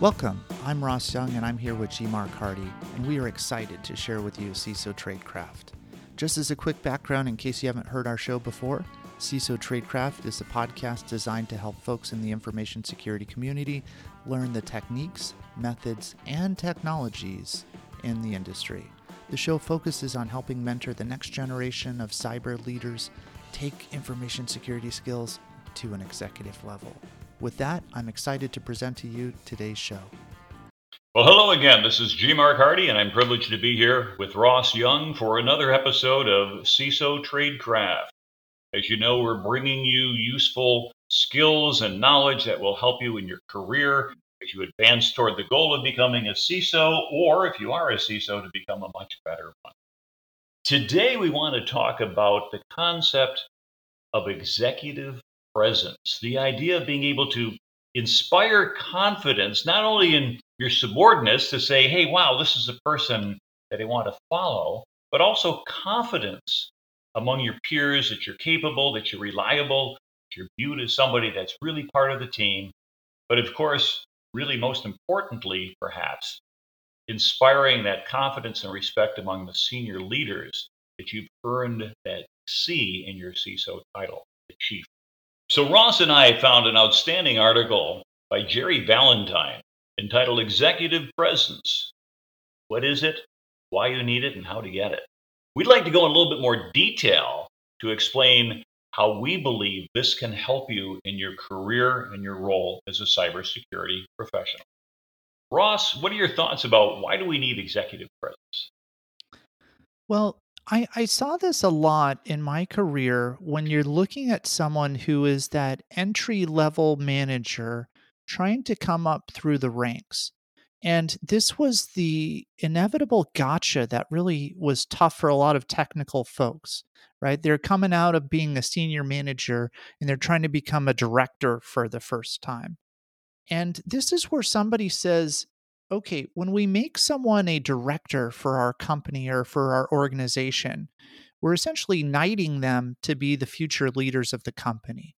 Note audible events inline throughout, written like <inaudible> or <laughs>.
Welcome. I'm Ross Young, and I'm here with G. Mark Hardy, and we are excited to share with you CISO Tradecraft. Just as a quick background, in case you haven't heard our show before, CISO Tradecraft is a podcast designed to help folks in the information security community learn the techniques, methods, and technologies in the industry. The show focuses on helping mentor the next generation of cyber leaders take information security skills to an executive level. With that, I'm excited to present to you today's show. Well, hello again. This is G. Mark Hardy, and I'm privileged to be here with Ross Young for another episode of CISO Tradecraft. As you know, we're bringing you useful skills and knowledge that will help you in your career as you advance toward the goal of becoming a CISO, or if you are a CISO, to become a much better one. Today, we want to talk about the concept of executive presence, the idea of being able to inspire confidence, not only in your subordinates to say, hey, wow, this is a person that I want to follow, but also confidence among your peers that you're capable, that you're reliable, that you're viewed as somebody that's really part of the team. But of course, really most importantly, perhaps, inspiring that confidence and respect among the senior leaders that you've earned that C in your CISO title, the chief so Ross and I found an outstanding article by Jerry Valentine entitled Executive Presence. What is it, why you need it, and how to get it? We'd like to go in a little bit more detail to explain how we believe this can help you in your career and your role as a cybersecurity professional. Ross, what are your thoughts about why do we need executive presence? Well, I, I saw this a lot in my career when you're looking at someone who is that entry level manager trying to come up through the ranks. And this was the inevitable gotcha that really was tough for a lot of technical folks, right? They're coming out of being a senior manager and they're trying to become a director for the first time. And this is where somebody says, okay, when we make someone a director for our company or for our organization, we're essentially knighting them to be the future leaders of the company,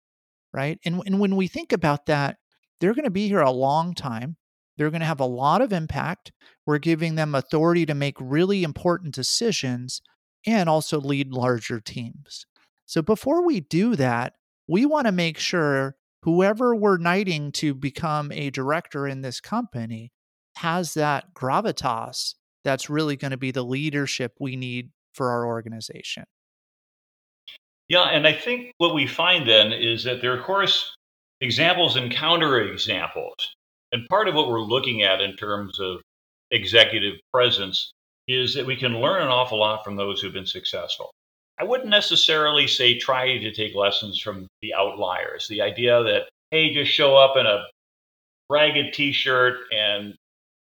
right? And, and when we think about that, they're going to be here a long time. They're going to have a lot of impact. We're giving them authority to make really important decisions and also lead larger teams. So before we do that, we want to make sure whoever we're knighting to become a director in this company has that gravitas that's really going to be the leadership we need for our organization. Yeah, and I think what we find then is that there are, of course, examples and counterexamples. And part of what we're looking at in terms of executive presence is that we can learn an awful lot from those who've been successful. I wouldn't necessarily say try to take lessons from the outliers. The idea that, hey, just show up in a ragged t shirt and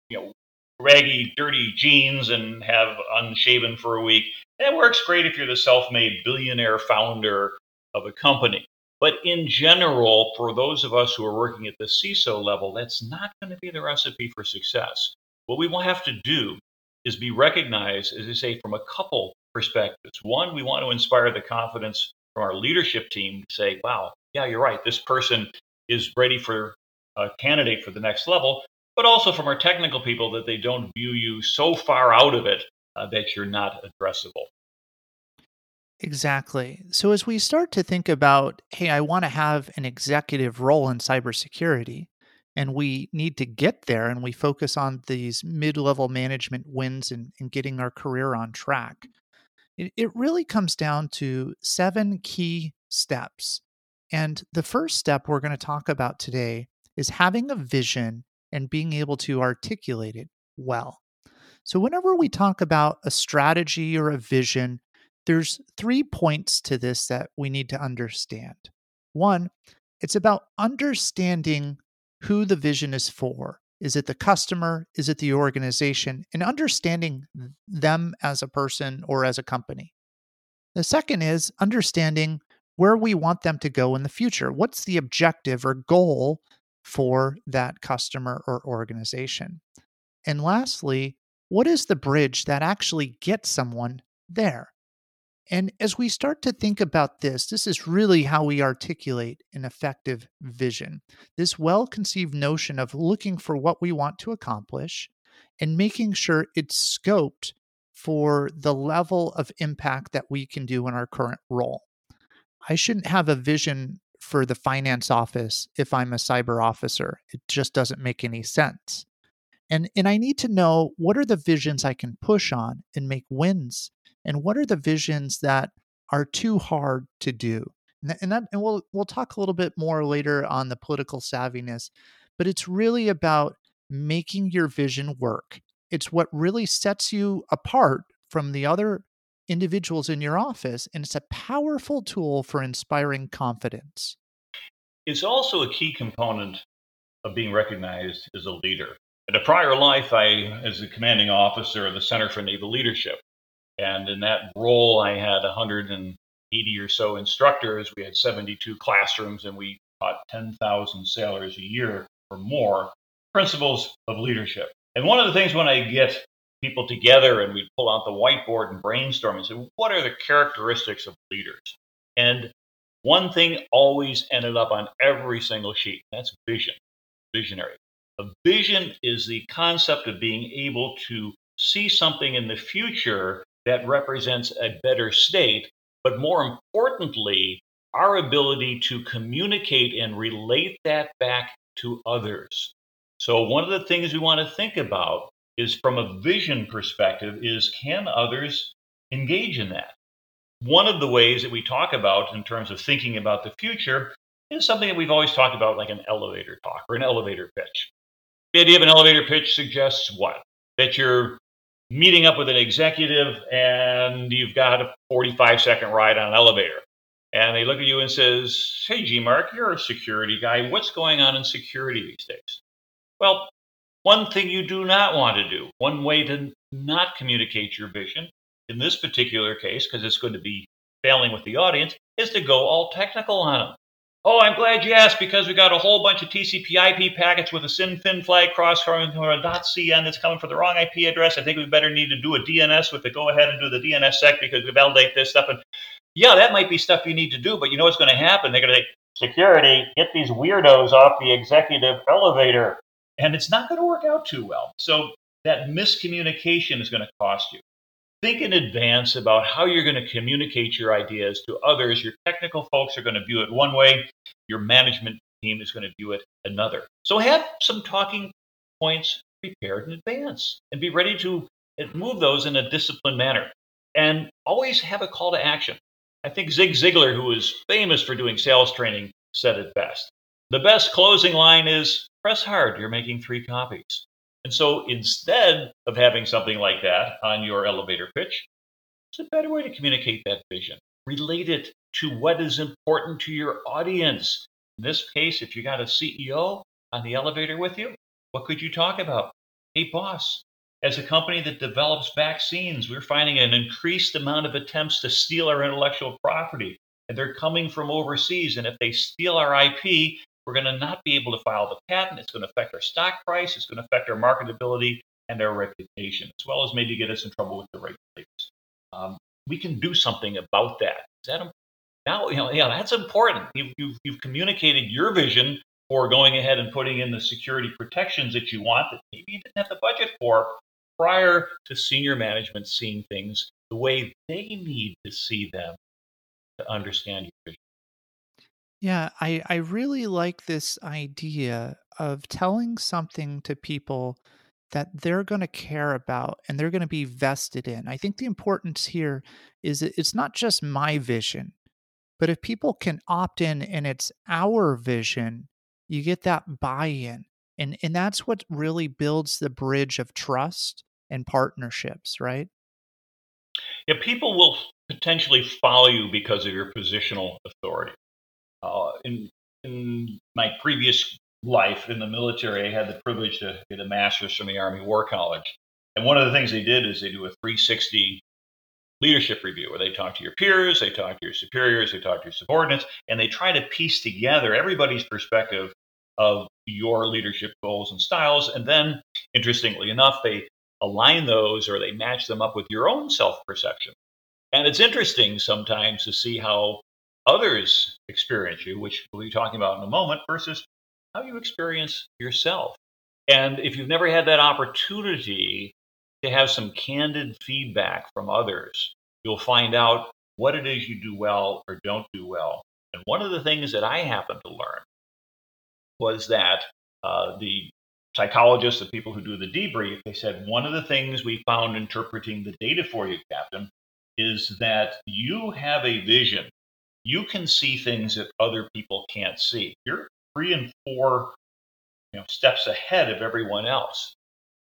you know, raggy, dirty jeans and have unshaven for a week. That works great if you're the self made billionaire founder of a company. But in general, for those of us who are working at the CISO level, that's not going to be the recipe for success. What we will have to do is be recognized, as I say, from a couple perspectives. One, we want to inspire the confidence from our leadership team to say, wow, yeah, you're right. This person is ready for a candidate for the next level but also from our technical people that they don't view you so far out of it uh, that you're not addressable. Exactly. So as we start to think about, hey, I want to have an executive role in cybersecurity, and we need to get there, and we focus on these mid-level management wins and, and getting our career on track. It, it really comes down to seven key steps. And the first step we're going to talk about today is having a vision and being able to articulate it well. So, whenever we talk about a strategy or a vision, there's three points to this that we need to understand. One, it's about understanding who the vision is for. Is it the customer? Is it the organization? And understanding them as a person or as a company. The second is understanding where we want them to go in the future. What's the objective or goal for that customer or organization? And lastly, what is the bridge that actually gets someone there? And as we start to think about this, this is really how we articulate an effective vision. This well conceived notion of looking for what we want to accomplish and making sure it's scoped for the level of impact that we can do in our current role. I shouldn't have a vision for the finance office if I'm a cyber officer. It just doesn't make any sense. And and I need to know what are the visions I can push on and make wins and what are the visions that are too hard to do. And that, and, that, and we'll we'll talk a little bit more later on the political savviness, but it's really about making your vision work. It's what really sets you apart from the other individuals in your office, and it's a powerful tool for inspiring confidence. It's also a key component of being recognized as a leader. In a prior life, I, as a commanding officer of the Center for Naval Leadership, and in that role, I had 180 or so instructors. We had 72 classrooms, and we taught 10,000 sailors a year or more principles of leadership. And one of the things when I get people together and we'd pull out the whiteboard and brainstorm and say, what are the characteristics of leaders? And one thing always ended up on every single sheet that's vision, visionary. A vision is the concept of being able to see something in the future that represents a better state, but more importantly, our ability to communicate and relate that back to others. So, one of the things we want to think about is from a vision perspective is can others engage in that? One of the ways that we talk about in terms of thinking about the future is something that we've always talked about like an elevator talk or an elevator pitch. The idea of an elevator pitch suggests what? That you're meeting up with an executive and you've got a 45 second ride on an elevator. And they look at you and says, "Hey G Mark, you're a security guy. What's going on in security these days?" Well, one thing you do not want to do, one way to not communicate your vision, in this particular case, because it's going to be failing with the audience, is to go all technical on them. Oh, I'm glad you asked because we got a whole bunch of TCP IP packets with a SYN fin flag cross or a .cn that's coming for the wrong IP address. I think we better need to do a DNS with the go ahead and do the DNS sec because we validate this stuff. And yeah, that might be stuff you need to do, but you know what's going to happen? They're going to say, security, get these weirdos off the executive elevator and it's not going to work out too well. So that miscommunication is going to cost you. Think in advance about how you're going to communicate your ideas to others. Your technical folks are going to view it one way, your management team is going to view it another. So have some talking points prepared in advance and be ready to uh, move those in a disciplined manner. And always have a call to action. I think Zig Ziglar, who is famous for doing sales training, said it best. The best closing line is press hard, you're making three copies. And so instead of having something like that on your elevator pitch, it's a better way to communicate that vision. Relate it to what is important to your audience. In this case, if you got a CEO on the elevator with you, what could you talk about? Hey, boss, as a company that develops vaccines, we're finding an increased amount of attempts to steal our intellectual property. And they're coming from overseas. And if they steal our IP, we're going to not be able to file the patent. It's going to affect our stock price. It's going to affect our marketability and our reputation, as well as maybe get us in trouble with the regulators. Um, we can do something about that. Is that important? now? You know, yeah, that's important. You, you've, you've communicated your vision for going ahead and putting in the security protections that you want that maybe you didn't have the budget for prior to senior management seeing things the way they need to see them to understand your vision. Yeah, I, I really like this idea of telling something to people that they're going to care about and they're going to be vested in. I think the importance here is that it's not just my vision, but if people can opt in and it's our vision, you get that buy in. And, and that's what really builds the bridge of trust and partnerships, right? Yeah, people will potentially follow you because of your positional authority. In in my previous life in the military, I had the privilege to get a master's from the Army War College. And one of the things they did is they do a 360 leadership review where they talk to your peers, they talk to your superiors, they talk to your subordinates, and they try to piece together everybody's perspective of your leadership goals and styles. And then, interestingly enough, they align those or they match them up with your own self perception. And it's interesting sometimes to see how others experience you, which we'll be talking about in a moment, versus how you experience yourself. And if you've never had that opportunity to have some candid feedback from others, you'll find out what it is you do well or don't do well. And one of the things that I happened to learn was that uh, the psychologists, the people who do the debrief, they said one of the things we found interpreting the data for you, Captain, is that you have a vision. You can see things that other people can't see. You're three and four you know, steps ahead of everyone else.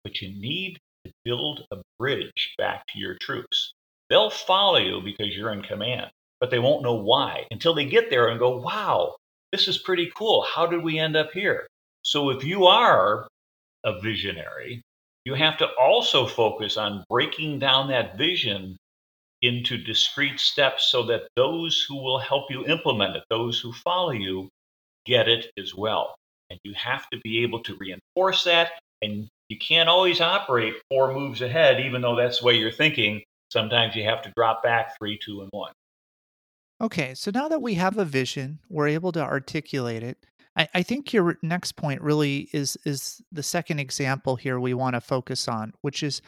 But you need to build a bridge back to your troops. They'll follow you because you're in command, but they won't know why until they get there and go, wow, this is pretty cool. How did we end up here? So if you are a visionary, you have to also focus on breaking down that vision into discrete steps so that those who will help you implement it, those who follow you, get it as well. And you have to be able to reinforce that. And you can't always operate four moves ahead, even though that's the way you're thinking. Sometimes you have to drop back three, two, and one. Okay, so now that we have a vision, we're able to articulate it. I, I think your next point really is is the second example here we want to focus on, which is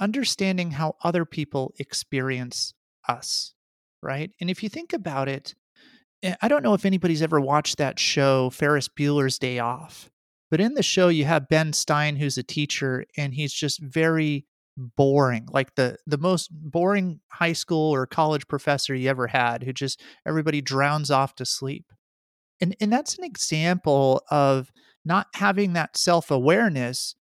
understanding how other people experience us, right? And if you think about it, eh, I don't know if anybody's ever watched that show, Ferris Bueller's Day Off, but in the show, you have Ben Stein, who's a teacher, and he's just very boring like the the most boring high school or college professor you ever had who just everybody drowns off to sleep and and that's an example of not having that self-awareness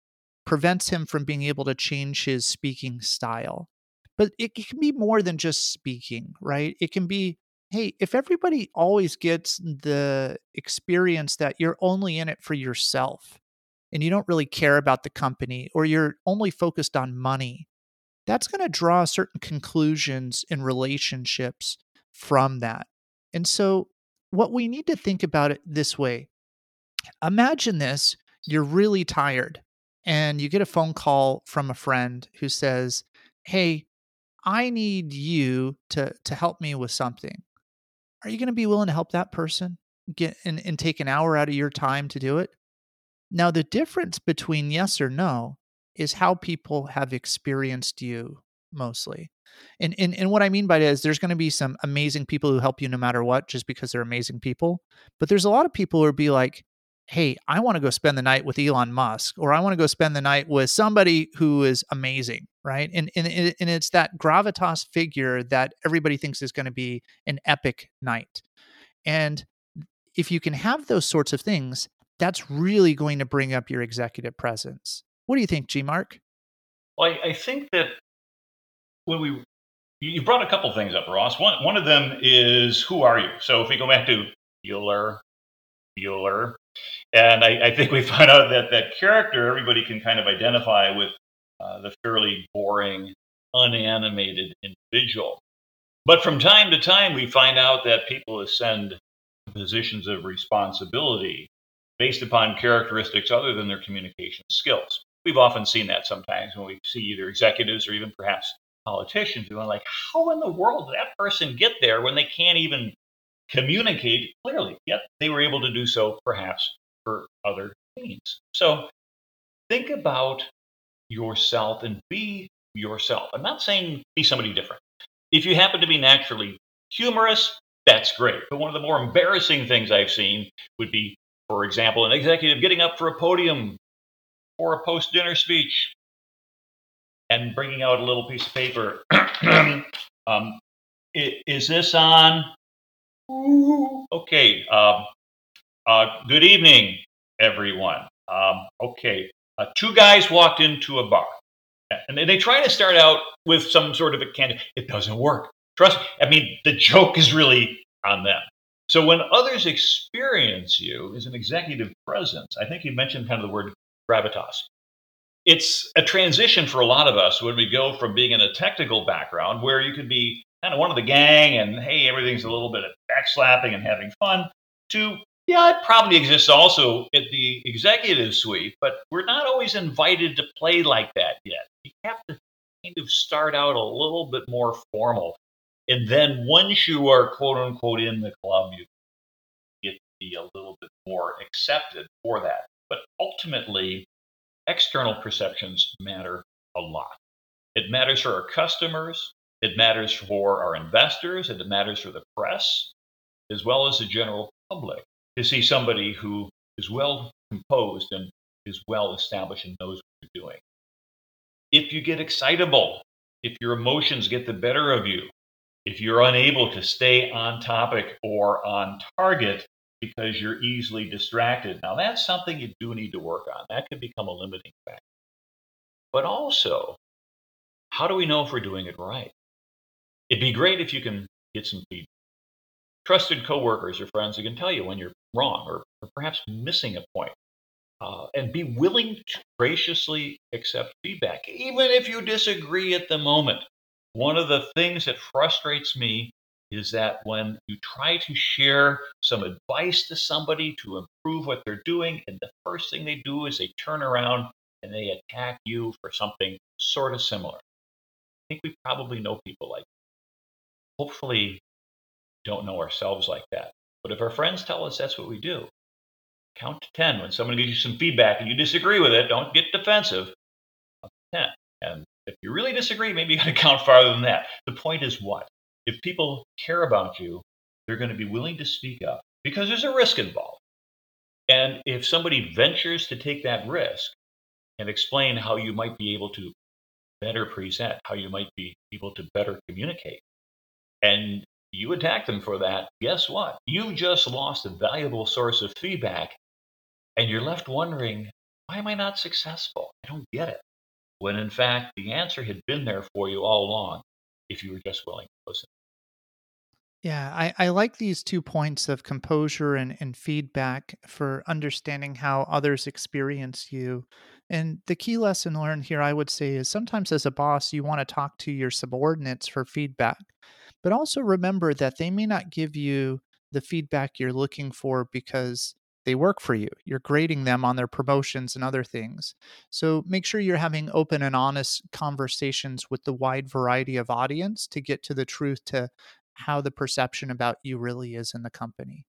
prevents him from being able to change his speaking style. But it, can be more than just speaking, right? It can be hey, if everybody always gets the experience that you're only in it for yourself and you don't really care about the company or you're only focused on money, that's going to draw certain conclusions in relationships from that. And so, what we need to think about it this way imagine this you're really tired and you get a phone call from a friend who says, "Hey, I need you to to help me with something." Are you going to be willing to help that person get and, and take an hour out of your time to do it? Now, the difference between yes or no is how people have experienced you mostly. And, and and what I mean by that is there's going to be some amazing people who help you no matter what, just because they're amazing people. But there's a lot of people who will be like, hey, I want to go spend the night with Elon Musk, or I want to go spend the night with somebody who is amazing, right? And and and it's that gravitas figure that everybody thinks is going to be an epic night. And if you can have those sorts of things, that's really going to bring up your executive presence. What do you think, G Mark? Well, I, I think that when we you brought a couple things up, Ross. One one of them is who are you? So if we go back to Bueller, Bueller, and I, I, think we find out that that character, everybody can kind of identify with uh, the fairly boring, unanimated individual. But from time to time, we find out that people ascend positions of responsibility based upon characteristics other than their communication skills. We've often seen that sometimes when we see either executives or even perhaps politicians who are like, how in the world did that person get there when they can't even communicate clearly? Yet they were able to do so perhaps for other means. So think about yourself and be yourself. I'm not saying be somebody different. If you happen to be naturally humorous, that's great. But one of the more embarrassing things I've seen would be, for example, an executive getting up for a podium or a post dinner speech and bringing out a little piece of paper. <clears throat> um, is this on? Okay. Um, uh, good evening, everyone. Um, okay, uh, two guys walked into a bar, and they, they try to start out with some sort of a candid. It doesn't work. Trust. Me. I mean, the joke is really on them. So when others experience you as an executive presence, I think you mentioned kind of the word gravitas. It's a transition for a lot of us when we go from being in a technical background where you could be kind of one of the gang and hey, everything's a little bit of backslapping and having fun to yeah, it probably exists also at the executive suite, but we're not always invited to play like that yet. You have to kind of start out a little bit more formal. And then once you are quote unquote in the club, you get to be a little bit more accepted for that. But ultimately, external perceptions matter a lot. It matters for our customers, it matters for our investors, and it matters for the press, as well as the general public, to see somebody who is well composed and is well established and knows what you're doing. If you get excitable, if your emotions get the better of you, if you're unable to stay on topic or on target because you're easily distracted, now that's something you do need to work on. That could become a limiting factor. But also, how do we know if we're doing it right? It'd be great if you can get some feedback. Trusted coworkers or friends who can tell you when you're wrong or, or perhaps missing a point. Uh, and be willing to graciously accept feedback, even if you disagree at the moment. One of the things that frustrates me is that when you try to share some advice to somebody to improve what they're doing, and the first thing they do is they turn around and they attack you for something sort of similar. I think we probably know people like. Hopefully, don't know ourselves like that. But if our friends tell us that's what we do, count to 10. When someone gives you some feedback and you disagree with it, don't get defensive. Count to 10. And if you really disagree, maybe you got to <laughs> count farther than that. The point is what? If people care about you, they're going to be willing to speak up because there's a risk involved. And if somebody ventures to take that risk and explain how you might be able to better present, how you might be able to better communicate, and you attack them for that, guess what? You just lost a valuable source of feedback and you're left wondering, why am I not successful? I don't get it. When in fact, the answer had been there for you all along if you were just willing to listen. Yeah, I, I like these two points of composure and, and feedback for understanding how others experience you. And the key lesson learned here, I would say, is sometimes as a boss, you want to talk to your subordinates for feedback. But also remember that they may not give you the feedback you're looking for because they work for you. You're grading them on their promotions and other things. So make sure you're having open and honest conversations with the wide variety of audience to get to the truth to how the perception about you really is in the company.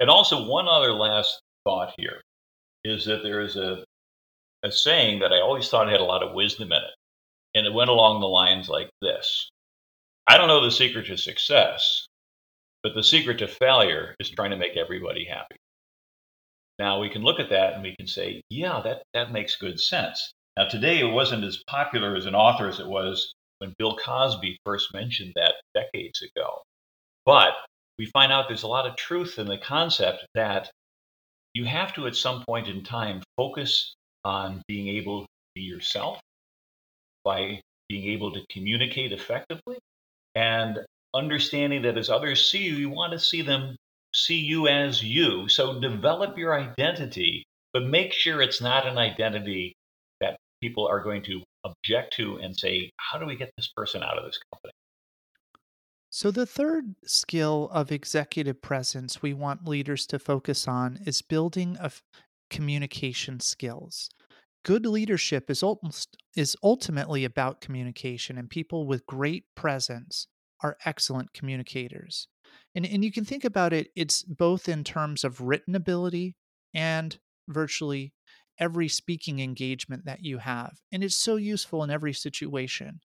And also, one other last thought here is that there is a, a saying that I always thought had a lot of wisdom in it. And it went along the lines like this I don't know the secret to success, but the secret to failure is trying to make everybody happy. Now we can look at that and we can say, yeah, that, that makes good sense. Now today it wasn't as popular as an author as it was when Bill Cosby first mentioned that decades ago. But we find out there's a lot of truth in the concept that you have to, at some point in time, focus on being able to be yourself by being able to communicate effectively and understanding that as others see you, you want to see them see you as you. So develop your identity, but make sure it's not an identity that people are going to object to and say, how do we get this person out of this company? So, the third skill of executive presence we want leaders to focus on is building of communication skills. Good leadership is, almost, is ultimately about communication, and people with great presence are excellent communicators. And, and you can think about it, it's both in terms of written ability and virtually every speaking engagement that you have. And it's so useful in every situation.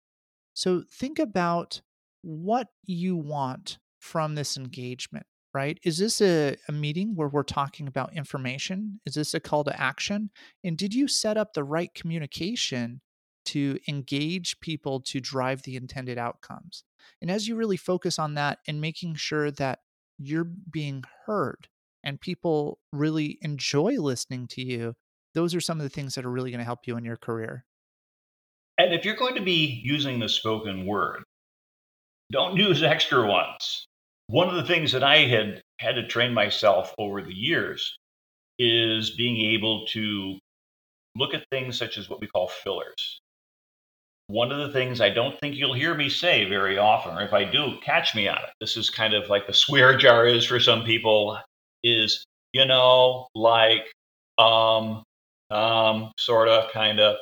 So think about what you want from this engagement right? Is this a, a meeting where we're talking about information? Is this a call to action? And did you set up the right communication to engage people to drive the intended outcomes? And as you really focus on that and making sure that you're being heard and people really enjoy listening to you, those are some of the things that are really going to help you in your career. And if you're going to be using the spoken word, don't use extra ones one of the things that I had had to train myself over the years is being able to look at things such as what we call fillers. One of the things I don't think you'll hear me say very often, or if I do, catch me on it. This is kind of like the swear jar is for some people, is, you know, like, um, um, sort of, kind of.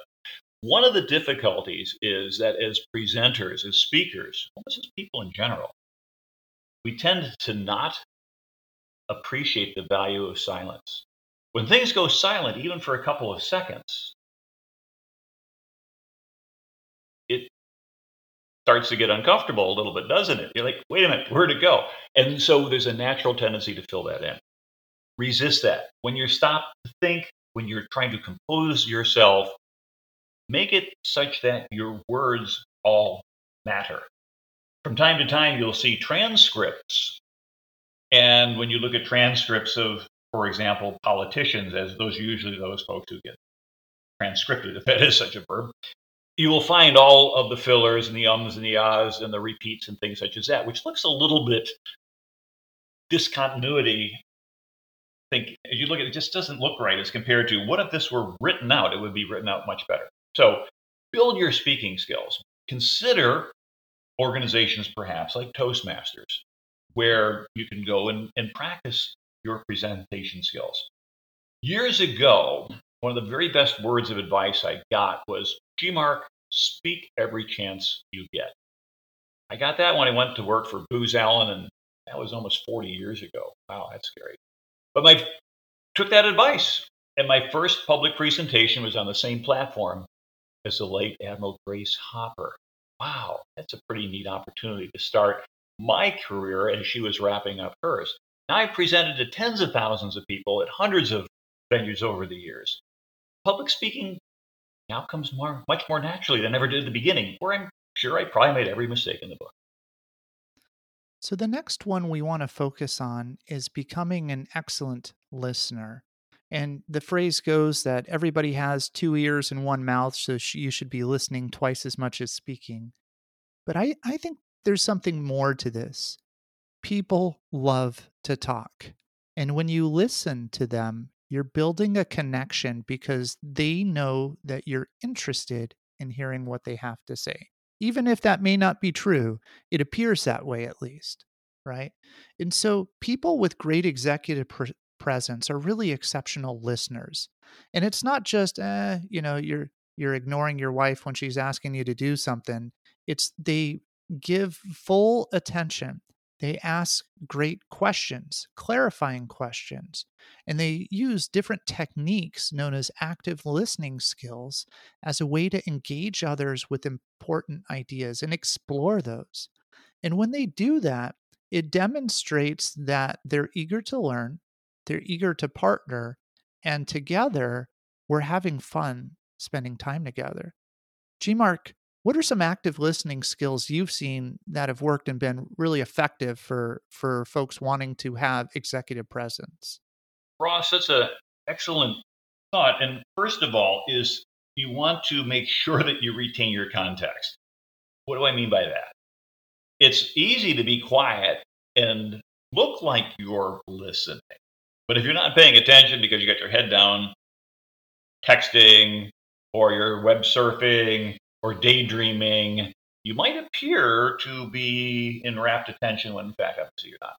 one of the difficulties is that as presenters, as speakers, almost as people in general, we tend to not appreciate the value of silence. When things go silent, even for a couple of seconds, it starts to get uncomfortable a little bit, doesn't it? You're like, wait a minute, where'd it go? And so there's a natural tendency to fill that in. Resist that. When you stop to think, when you're trying to compose yourself, make it such that your words all matter. From time to time, you'll see transcripts. And when you look at transcripts of, for example, politicians, as those are usually those folks who get transcripted, <laughs> if that is such a verb, you will find all of the fillers and the ums and the ahs and the repeats and things such as that, which looks a little bit discontinuity. Think as you look at it, it just doesn't look right as compared to what if this were written out? It would be written out much better. So build your speaking skills. Consider organizations perhaps like Toastmasters, where you can go and, and practice your presentation skills. Years ago, one of the very best words of advice I got was, G Mark, speak every chance you get. I got that when I went to work for Booz Allen, and that was almost 40 years ago. Wow, that's scary. But I took that advice, and my first public presentation was on the same platform as the late Admiral Grace Hopper. Wow, that's a pretty neat opportunity to start my career as she was wrapping up hers. Now I've presented to tens of thousands of people at hundreds of venues over the years. Public speaking now comes more, much more naturally than ever did at the beginning, where I'm sure I probably made every mistake in the book. So, the next one we want to focus on is becoming an excellent listener. And the phrase goes that everybody has two ears and one mouth, so you should be listening twice as much as speaking. But I, I think there's something more to this. People love to talk. And when you listen to them, you're building a connection because they know that you're interested in hearing what they have to say. Even if that may not be true, it appears that way at least, right? And so people with great executive presence are really exceptional listeners. And it's not just, eh, you know, you're you're ignoring your wife when she's asking you to do something. It's they give full attention. They ask great questions, clarifying questions, and they use different techniques known as active listening skills as a way to engage others with important ideas and explore those. And when they do that, it demonstrates that they're eager to learn, they're eager to partner, and together we're having fun spending time together. G Mark, what are some active listening skills you've seen that have worked and been really effective for for folks wanting to have executive presence? Ross, that's an excellent thought. And first of all, is you want to make <laughs> sure that you retain your context. What do I mean by that? It's easy to be quiet and look like you're listening. But if you're not paying attention because you got your head down, texting, or you're web surfing, or daydreaming, you might appear to be in rapt attention when in fact obviously you're not.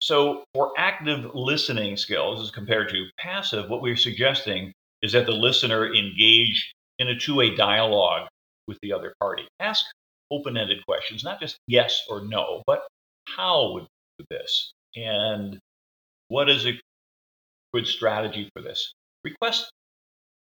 So for active listening skills as compared to passive, what we're suggesting is that the listener engage in a two-way dialogue with the other party. Ask open-ended questions, not just yes or no, but how would do this? And what is a good strategy for this? Request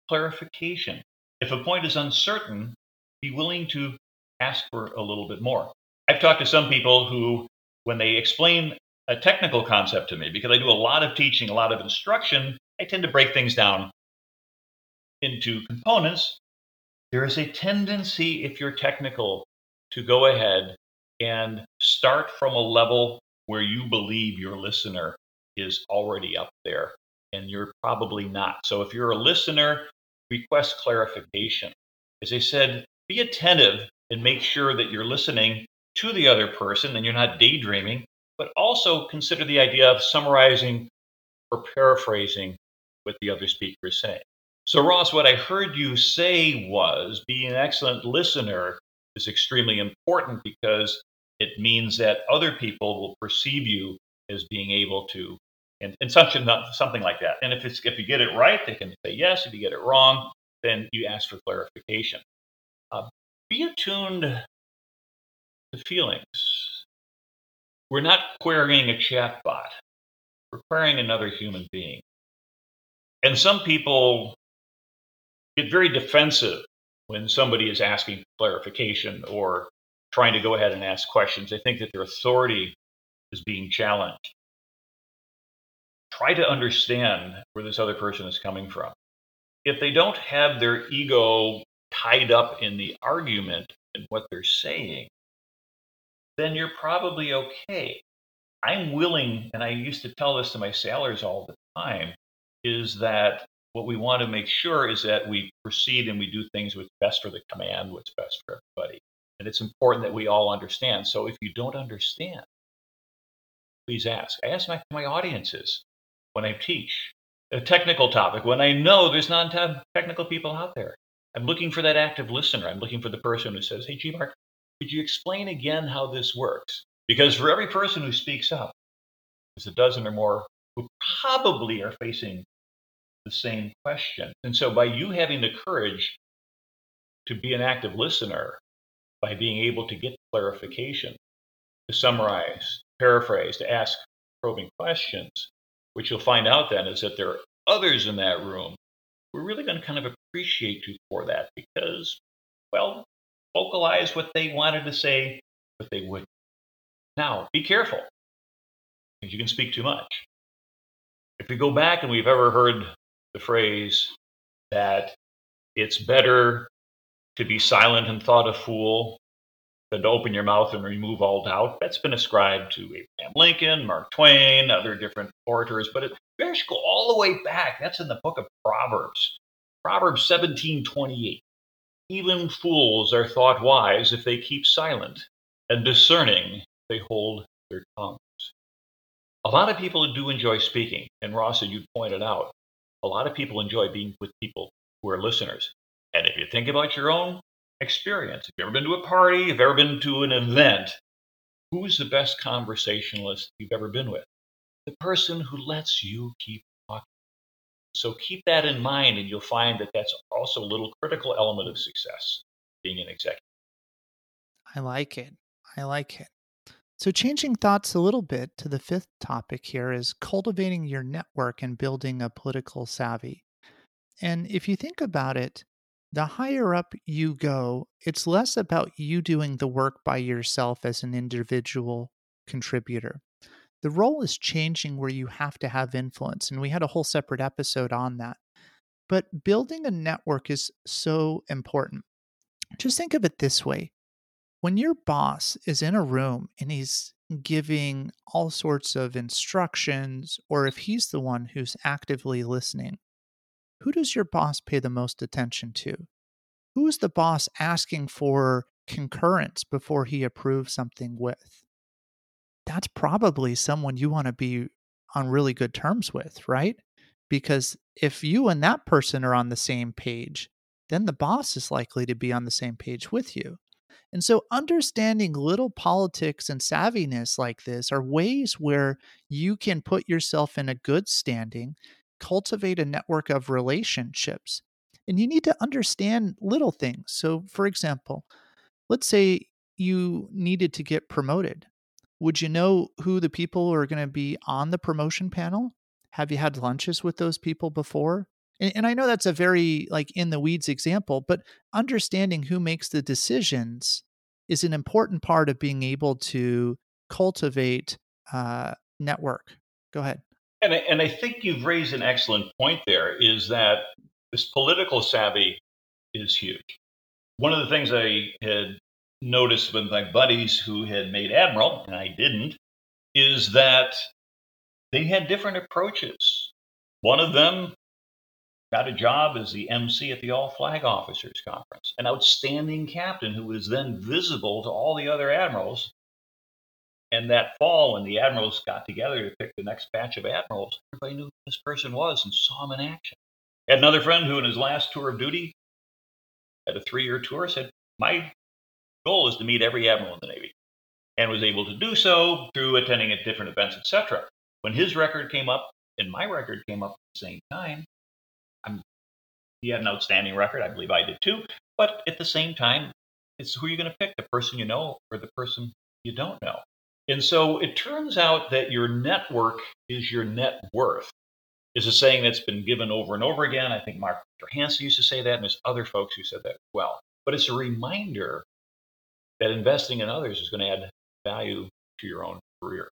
clarification. If a point is uncertain, be willing to ask for a little bit more. I've talked to some people who, when they explain a technical concept to me, because I do a lot of teaching, a lot of instruction, I tend to break things down into components. There is a tendency, if you're technical, to go ahead and start from a level where you believe your listener is already up there, and you're probably not. So if you're a listener request clarification. As I said, be attentive and make sure that you're listening to the other person and you're not daydreaming, but also consider the idea of summarizing or paraphrasing what the other speaker is saying. So, Ross, what I heard you say was be an excellent listener is extremely important because it means that other people will perceive you as being able to and, and such and something like that. And if it's if you get it right, they can say yes. If you get it wrong, then you ask for clarification. Uh, be attuned to feelings. We're not querying a chatbot. We're querying another human being. And some people get very defensive when somebody is asking clarification or trying to go ahead and ask questions. They think that their authority is being challenged. Try to understand where this other person is coming from. If they don't have their ego tied up in the argument and what they're saying, then you're probably okay. I'm willing, and I used to tell this to my sailors all the time, is that what we want to make sure is that we proceed and we do things what's best for the command, what's best for everybody. And it's important that we all understand. So if you don't understand, please ask. I ask my, my audiences when I teach a technical topic, when I know there's non technical people out there. I'm looking for that active listener. I'm looking for the person who says, Hey, G Mark, could you explain again how this works? Because for every person who speaks up, there's a dozen or more who probably are facing the same question. And so, by you having the courage to be an active listener, by being able to get clarification, to summarize, paraphrase, to ask probing questions, what you'll find out then is that there are others in that room who are really going to kind of appreciate you for that because, well, vocalize what they wanted to say, but they wouldn't. Now, be careful because you can speak too much. If we go back and we've ever heard the phrase that it's better to be silent and thought a fool than to open your mouth and remove all doubt. That's been ascribed to Abraham Lincoln, Mark Twain, other different orators, but it bears go all the way back. That's in the book of Proverbs. Proverbs 17:28. Even fools are thought wise if they keep silent, and discerning they hold their tongues. A lot of people do enjoy speaking, and Ross, as you pointed out, a lot of people enjoy being with people who are listeners. And if you think about your own experience, if you've ever been to a party, if you've ever been to an event, who's the best conversationalist you've ever been with? The person who lets you keep talking. So keep that in mind, and you'll find that that's also a little critical element of success, being an executive. I like it. I like it. So, changing thoughts a little bit to the fifth topic here is cultivating your network and building a political savvy. And if you think about it, the higher up you go, it's less about you doing the work by yourself as an individual contributor. The role is changing where you have to have influence. And we had a whole separate episode on that. But building a network is so important. Just think of it this way when your boss is in a room and he's giving all sorts of instructions, or if he's the one who's actively listening, who does your boss pay the most attention to? Who is the boss asking for concurrence before he approves something with? That's probably someone you want to be on really good terms with, right? Because if you and that person are on the same page, then the boss is likely to be on the same page with you. And so, understanding little politics and savviness like this are ways where you can put yourself in a good standing, cultivate a network of relationships. And you need to understand little things. So, for example, let's say you needed to get promoted. Would you know who the people are going to be on the promotion panel? Have you had lunches with those people before? And, and I know that's a very like in the weeds example, but understanding who makes the decisions is an important part of being able to cultivate uh, network. Go ahead. And I, and I think you've raised an excellent point there is that this political savvy is huge. One of the things I had noticed with my buddies who had made admiral, and I didn't, is that they had different approaches. One of them got a job as the MC at the All Flag Officers Conference, an outstanding captain who was then visible to all the other admirals. And that fall, when the admirals got together to pick the next batch of admirals, everybody knew who this person was and saw him in action. Had another friend who, in his last tour of duty, had a three year tour, said, My goal is to meet every admiral in the Navy, and was able to do so through attending at different events, etc. When his record came up and my record came up at the same time, I'm he had an outstanding record. I believe I did too. But at the same time, it's who you're going to pick the person you know or the person you don't know. And so it turns out that your network is your net worth, is a saying that's been given over and over again. I think Mark Hansen used to say that, and there's other folks who said that as well. But it's a reminder that investing in others is going to add value to your own career.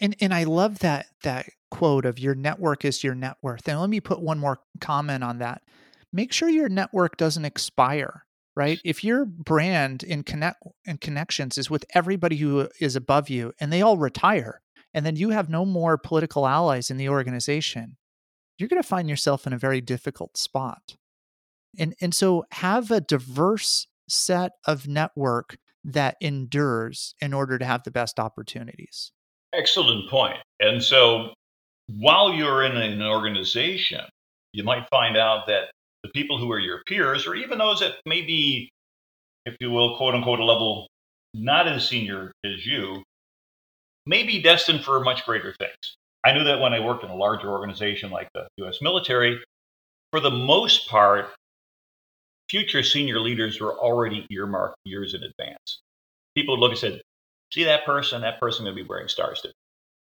And and I love that that quote of your network is your net worth. And let me put one more comment on that. Make sure your network doesn't expire, right? If your brand in connect and connections is with everybody who is above you and they all retire, and then you have no more political allies in the organization, you're going to find yourself in a very difficult spot. And and so have a diverse set of network that endures in order to have the best opportunities. Excellent point. And so while you're in an organization, you might find out that the people who are your peers, or even those that may be, if you will, quote unquote, a level not as senior as you, may be destined for much greater things. I knew that when I worked in a larger organization like the US military, for the most part, future senior leaders were already earmarked years in advance. People would look and said, see that person, that person going to be wearing stars today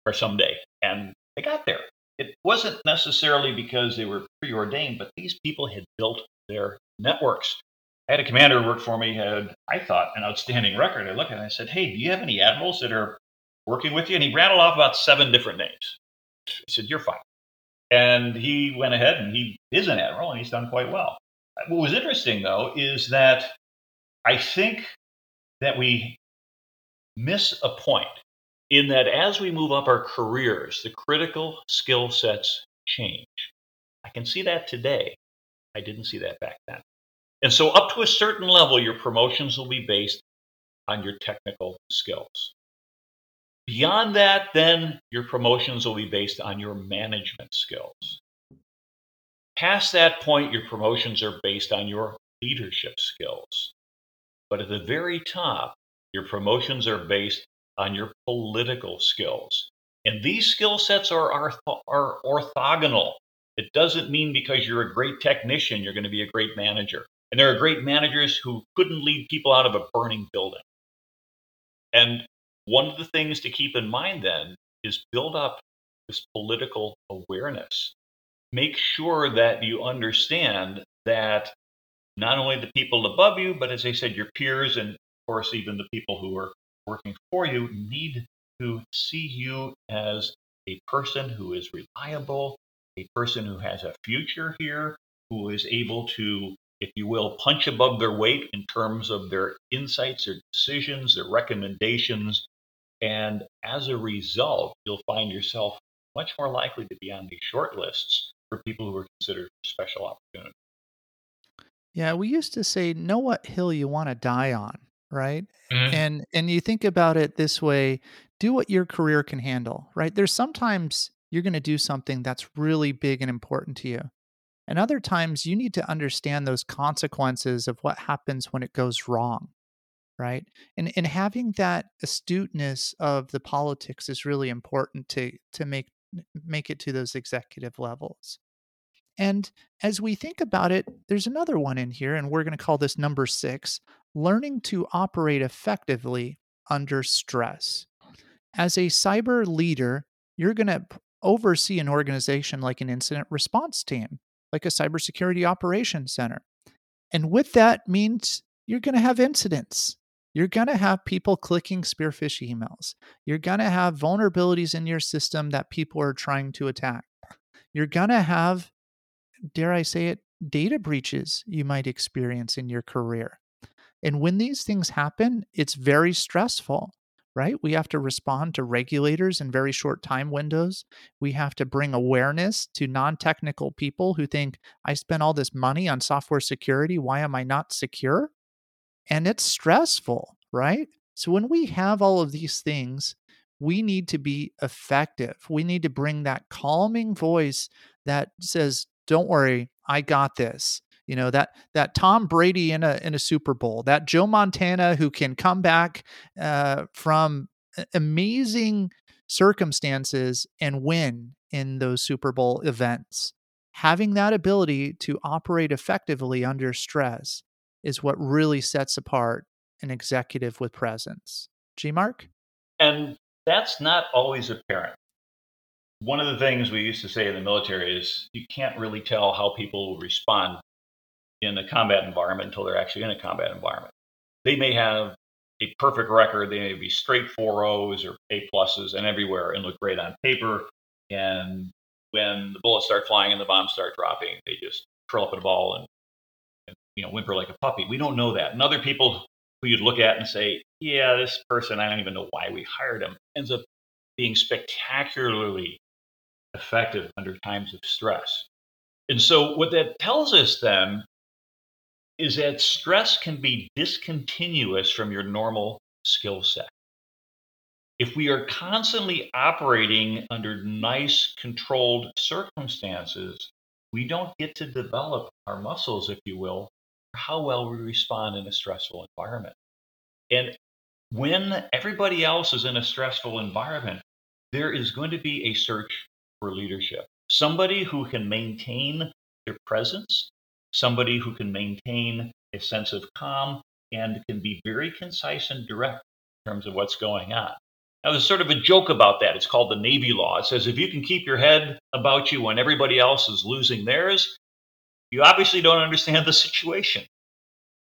or someday. And they got there. It wasn't necessarily because they were preordained, but these people had built their networks. I had a commander who worked for me, had, I thought, an outstanding record. I looked at him and I said, Hey, do you have any admirals that are working with you? And he rattled off about seven different names. I said, You're fine. And he went ahead and he is an admiral and he's done quite well. What was interesting, though, is that I think that we miss a point in that as we move up our careers, the critical skill sets change. I can see that today. I didn't see that back then. And so, up to a certain level, your promotions will be based on your technical skills. Beyond that, then your promotions will be based on your management skills. Past that point, your promotions are based on your leadership skills. But at the very top, your promotions are based on your political skills. And these skill sets are, are, are orthogonal. It doesn't mean because you're a great technician, you're going to be a great manager. And there are great managers who couldn't lead people out of a burning building. And one of the things to keep in mind then is build up this political awareness make sure that you understand that not only the people above you, but as I said, your peers and of course even the people who are working for you need to see you as a person who is reliable, a person who has a future here, who is able to, if you will, punch above their weight in terms of their insights, their decisions, their recommendations. And as a result, you'll find yourself much more likely to be on these short lists for people who are considered special opportunities. Yeah, we used to say, know what hill you want to die on, right? Mhm. And and you think about it this way, do what your career can handle, right? There's sometimes you're going to do something that's really big and important to you. And other times you need to understand those consequences of what happens when it goes wrong, right? And and having that astuteness of the politics is really important to to make make it to those executive levels. And as we think about it, there's another one in here, and we're going to call this number six learning to operate effectively under stress. As a cyber leader, you're going to oversee an organization like an incident response team, like a cybersecurity operations center. And with that means you're going to have incidents. You're going to have people clicking spear phish emails. You're going to have vulnerabilities in your system that people are trying to attack. You're going to have dare I say it, data breaches you might experience in your career. And when these things happen, it's very stressful, right? We have to respond to regulators in very short time windows. We have to bring awareness to non technical people who think, I spent all this money on software security. Why am I not secure? And it's stressful, right? So when we have all of these things, we need to be effective. We need to bring that calming voice that says, don't worry, I got this. You know that that Tom Brady in a in a Super Bowl, that Joe Montana who can come back uh, from amazing circumstances and win in those Super Bowl events. having that ability to operate effectively under stress is what really sets apart an executive with presence. G Mark? And that's not always apparent. One of the things we used to say in the military is you can't really tell how people will respond in a combat environment until they're actually in a combat environment. They may have a perfect record, they may be straight four O's or A pluses and everywhere and look great on paper. And when the bullets start flying and the bombs start dropping, they just curl up in a ball and, and you know whimper like a puppy. We don't know that. And other people who you'd look at and say, yeah, this person, I don't even know why we hired him, ends up being spectacularly effective under times of stress. And so, what that tells us then is that stress can be discontinuous from your normal skill set. If we are constantly operating under nice, controlled circumstances, we don't get to develop our muscles, if you will, for how well we respond in a stressful environment. And when everybody else is in a stressful environment, there is going to be a search for leadership. Somebody who can maintain their presence, somebody who can maintain a sense of calm and can be very concise and direct in terms of what's going on. Now, there's sort of a joke about that. It's called the Navy Law. It says if you can keep your head about you when everybody else is losing theirs, you obviously don't understand the situation.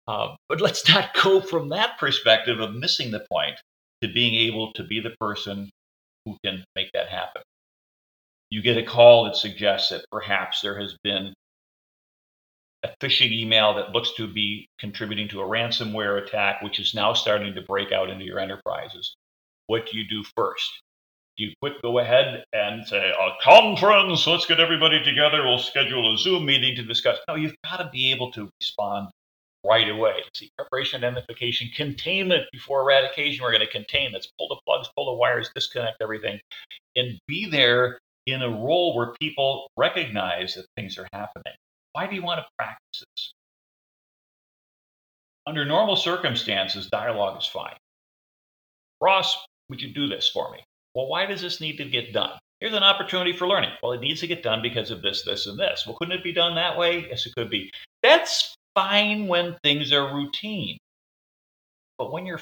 Uh, but let's not <laughs> go from that perspective of missing the point to being able to be the person who can make that happen. You get a call that suggests that perhaps there has been a phishing email that looks to be contributing to a ransomware attack, which is now starting to break out into your enterprises. What do you do first? Do you quick go ahead and say, a conference, let's get everybody together, we'll schedule a Zoom meeting to discuss? No, you've got to be able to respond right away. See, preparation, identification, containment before eradication. We're going to contain. Let's pull the plugs, pull the wires, disconnect everything, and be there in a role where people recognize that things are happening. Why do you want to practice this? Under normal circumstances, dialogue is fine. Ross, would you do this for me? Well, why does this need to get done? Here's an opportunity for learning. Well, it needs to get done because of this, this, and this. Well, couldn't it be done that way? Yes, it could be. That's fine when things are routine. But when you're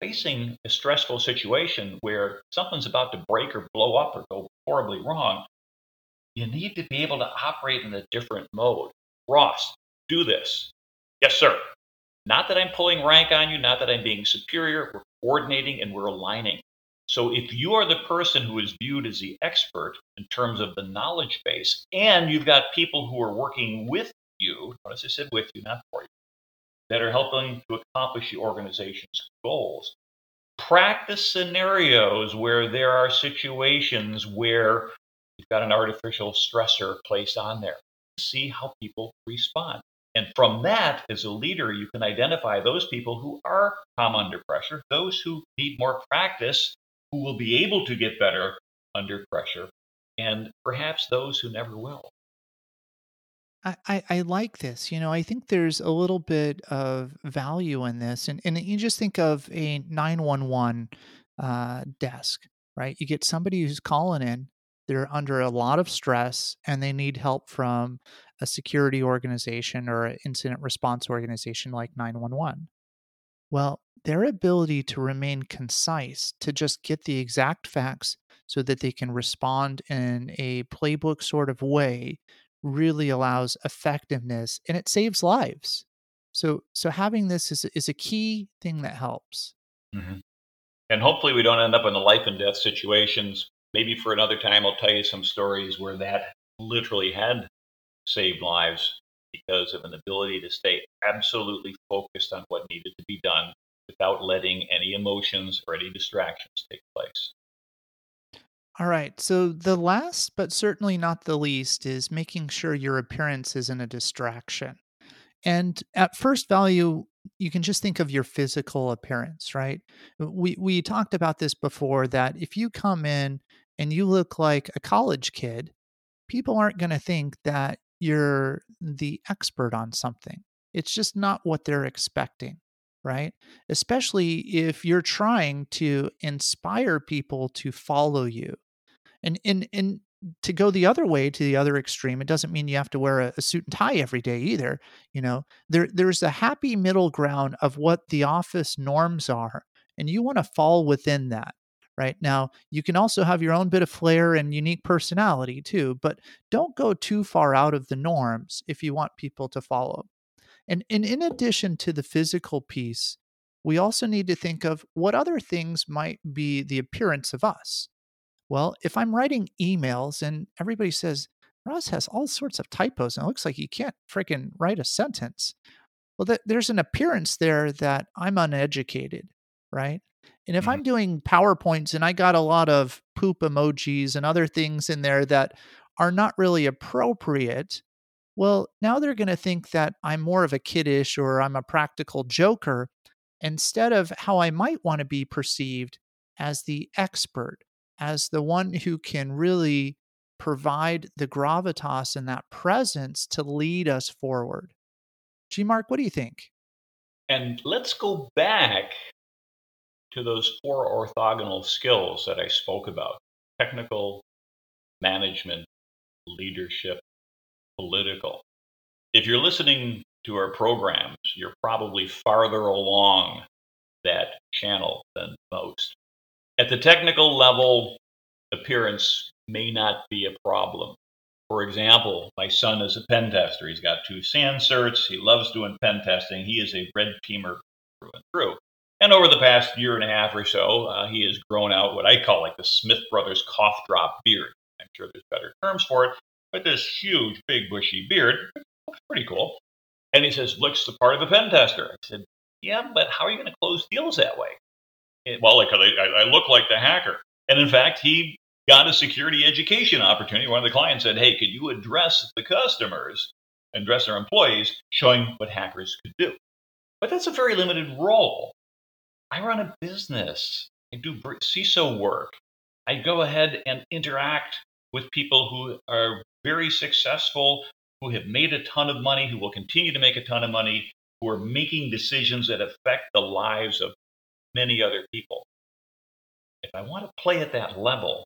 facing a stressful situation where something's about to break or blow up or go horribly wrong, you need to be able to operate in a different mode. Ross, do this. Yes, sir. Not that I'm pulling rank on you, not that I'm being superior. We're coordinating and we're aligning. So if you are the person who is viewed as the expert in terms of the knowledge base, and you've got people who are working with you, notice I said with you, not for you, that are helping to accomplish the organization's goals. Practice scenarios where there are situations where you've got an artificial stressor placed on there. See how people respond. And from that, as a leader, you can identify those people who are calm under pressure, those who need more practice, who will be able to get better under pressure, and perhaps those who never will. I, I, like this. You know, I think there's a little bit of value in this. And, and you just think of a 911 uh, desk, right? You get somebody who's calling in, they're under a lot of stress and they need help from a security organization or an incident response organization like 911. Well, their ability to remain concise, to just get the exact facts so that they can respond in a playbook sort of way really allows effectiveness and it saves lives. So so having this is is a key thing that helps. Mm-hmm. And hopefully we don't end up in the life and death situations. Maybe for another time I'll tell you some stories where that literally had saved lives because of an ability to stay absolutely focused on what needed to be done without letting any emotions or any distractions take place. All right. So the last, but certainly not the least, is making sure your appearance isn't a distraction. And at first value, you can just think of your physical appearance, right? We we talked about this before that if you come in and you look like a college kid, people aren't going to think that you're the expert on something. It's just not what they're expecting, right? Especially if you're trying to inspire people to follow you and and and to go the other way to the other extreme, it doesn't mean you have to wear a, a suit and tie every day either. You know, there there's a happy middle ground of what the office norms are, and you want to fall within that right? Now you can also have your own bit of flair and unique personality too but don't go too far out of the norms if you want people to follow. And, and in addition to the physical piece we also need to think of what other things might be the appearance of us well, if I'm writing emails and everybody says, Ross has all sorts of typos and it looks like he can't freaking write a sentence. Well, th- there's an appearance there that I'm uneducated, right? And if mm-hmm. I'm doing PowerPoints and I got a lot of poop emojis and other things in there that are not really appropriate, well, now they're going to think that I'm more of a kiddish or I'm a practical joker instead of how I might want to be perceived as the expert as the one who can really provide the gravitas and that presence to lead us forward. G Mark, what do you think? And let's go back to those four orthogonal skills that I spoke about technical, management, leadership, political. If you're listening to our programs, you're probably farther along that channel than most. At the technical level, appearance may not be a problem. For example, my son is a pen tester. He's got two SANS certs. He loves doing pen testing. He is a red teamer through and through. And over the past year and a half or so, uh, he has grown out what I call like the Smith Brothers cough drop beard. I'm sure there's better terms for it, but this huge, big, bushy beard looks pretty cool. And he says, looks the part of a pen tester. I said, yeah, but how are you going to close deals that way? Well, like I, I look like the hacker. And in fact, he got a security education opportunity. One of the clients said, Hey, could you address the customers, and address their employees, showing what hackers could do? But that's a very limited role. I run a business, I do CISO work. I go ahead and interact with people who are very successful, who have made a ton of money, who will continue to make a ton of money, who are making decisions that affect the lives of many other people. If I want to play at that level,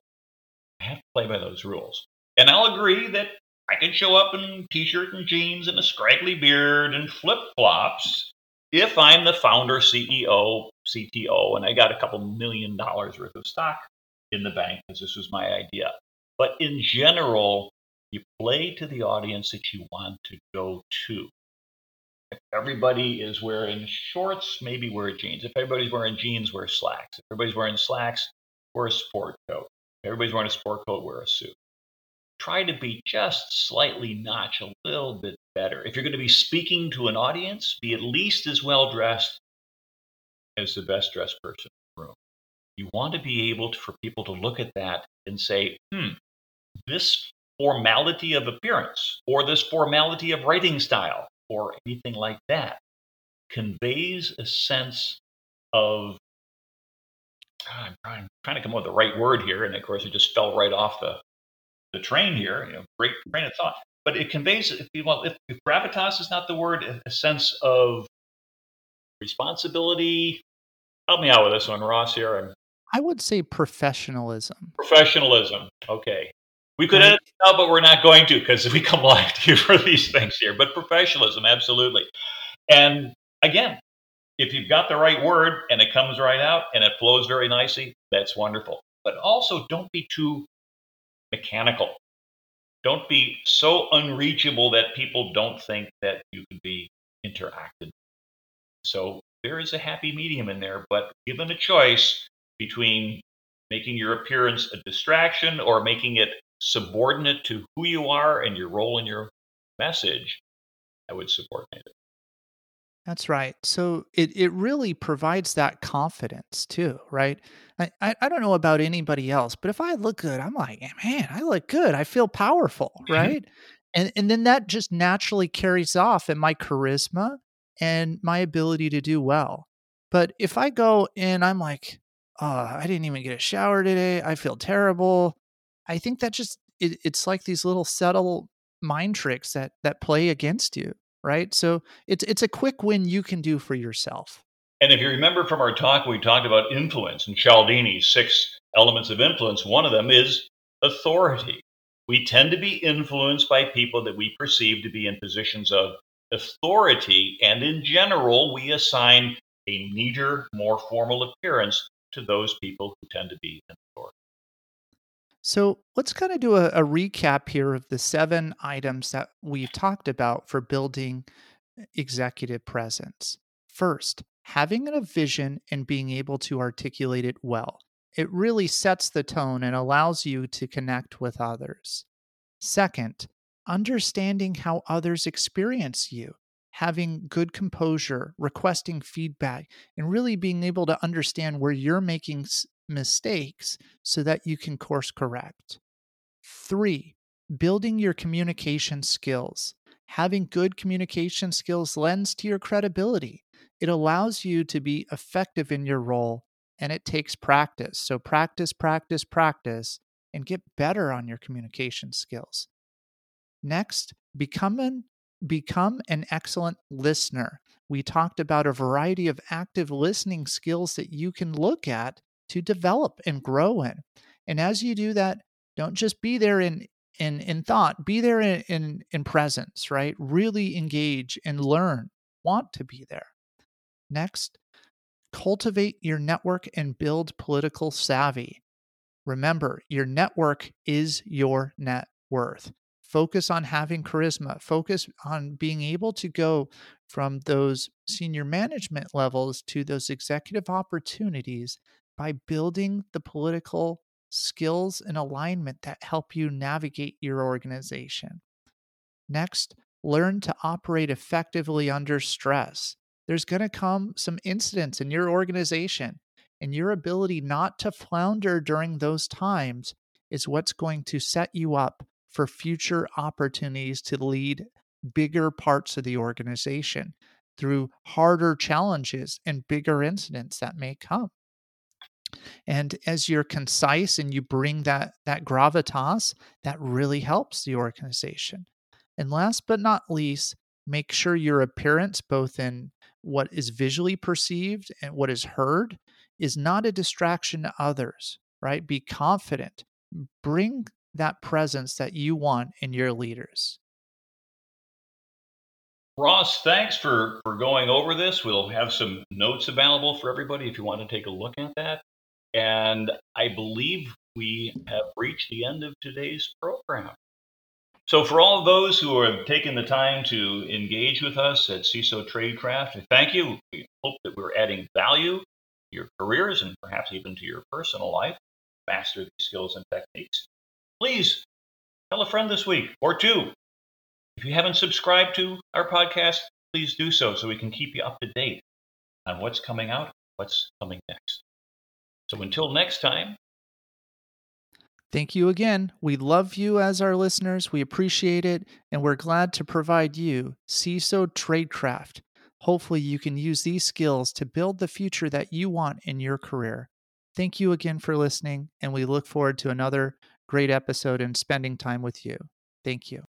I have to play by those rules. And I'll agree that I can show up in t shirt and jeans and a scraggly beard and flip flops if I'm the founder, CEO, CTO, and I got a couple million dollars worth of stock in the bank because this was my idea. But in general, you play to the audience that you want to go to. If everybody is wearing shorts, maybe wear jeans. If everybody's wearing jeans, wear slacks. If everybody's wearing slacks, wear a sport coat. If everybody's wearing a sport coat, wear a suit. Try to be just slightly notch a little bit better. If you're going to be speaking to an audience, be at least as well dressed as the best dressed person in the room. You want to be able to, for people to look at that and say, hmm, this formality of appearance or this formality of writing style or anything like that conveys a sense of I'm trying, trying to come up with the right word here, and of course it just fell right off the the train here. You know, great train of thought, but it conveys if you want if, if gravitas is not the word, a, a sense of responsibility. Help me out with this one, Ross. Here, I'm, I would say professionalism. Professionalism. Okay. We could edit it out, but we're not going to because we come <laughs> live to you for these things here. But professionalism, absolutely. And again, if you've got the right word and it comes right out and it flows very nicely, that's wonderful. But also, don't be too mechanical. Don't be so unreachable that people don't think that you can be interacted. So there is a happy medium in there, but given a choice between making your appearance a distraction or making it subordinate to who you are and your role in your message, I would support it. That's right. So it, it really provides that confidence too, right? I, I, I don't know about anybody else, but if I look good, I'm like, man, I look good. I feel powerful, mm-hmm. right? and and then that just naturally carries off in my charisma and my ability to do well. But if I go and I'm like, oh, I didn't even get a shower today. I feel terrible. I think that just it, it's like these little subtle mind tricks that that play against you, right? So it's it's a quick win you can do for yourself. And if you remember from our talk, we talked about influence and Cialdini's six elements of influence. One of them is authority. we tend to be influenced by people that we perceive to be in positions of authority, and in general, we assign a neater, more formal appearance to those people who tend to be in authority. So let's kind of do a, a, recap here of the seven items that we've talked about for building eh, executive presence. First, having a vision and being able to articulate it well. It really sets the tone and allows you to connect with others. Second, understanding how others experience you, having good composure, requesting feedback, and really being able to understand where you're making mistakes so that you can course correct. Three, building your communication skills. Having good communication skills lends to your credibility. It allows you to be effective in your role and it takes practice. So, practice, practice, practice, and get better on your communication skills. Next, become an, become an excellent listener. We talked about a variety of active listening skills that you can look at to develop and grow in. And as you do that, don't just be there in in in thought, be there in in, in presence, right? Really engage and learn. Want to be there. Next, cultivate your network and build political savvy. Remember, your network is your net worth. Focus on having charisma. Focus on being able to go from those senior management levels to those executive opportunities by building the political skills and alignment that help you navigate your organization. Next, learn to operate effectively under stress. There's going to come some incidents in your organization, and your ability not to flounder during those times is what's going to set you up for future opportunities to lead bigger parts of the organization through harder challenges and bigger incidents that may come. And as you're concise and you bring that that gravitas, that really helps the organization. And last but not least, make sure your appearance, both in what is visually perceived and what is heard, is not a distraction to others, right? Be confident. Bring that presence that you want in your leaders. Ross, thanks for, for going over this. We'll have some notes available for everybody if you want to take a look at that. And I believe we have reached the end of today's program. So, for all of those who have taken the time to engage with us at CISO Tradecraft, thank you. We hope that we're adding value to your careers and perhaps even to your personal life. Master these skills and techniques. Please tell a friend this week or two. If you haven't subscribed to our podcast, please do so so we can keep you up to date on what's coming out, what's coming next. So until next time. Thank you again. We love you as our listeners. We appreciate it. And we're glad to provide you CISO Tradecraft. Hopefully, you can use these skills to build the future that you want in your career. Thank you again for listening, and we look forward to another great episode and spending time with you. Thank you.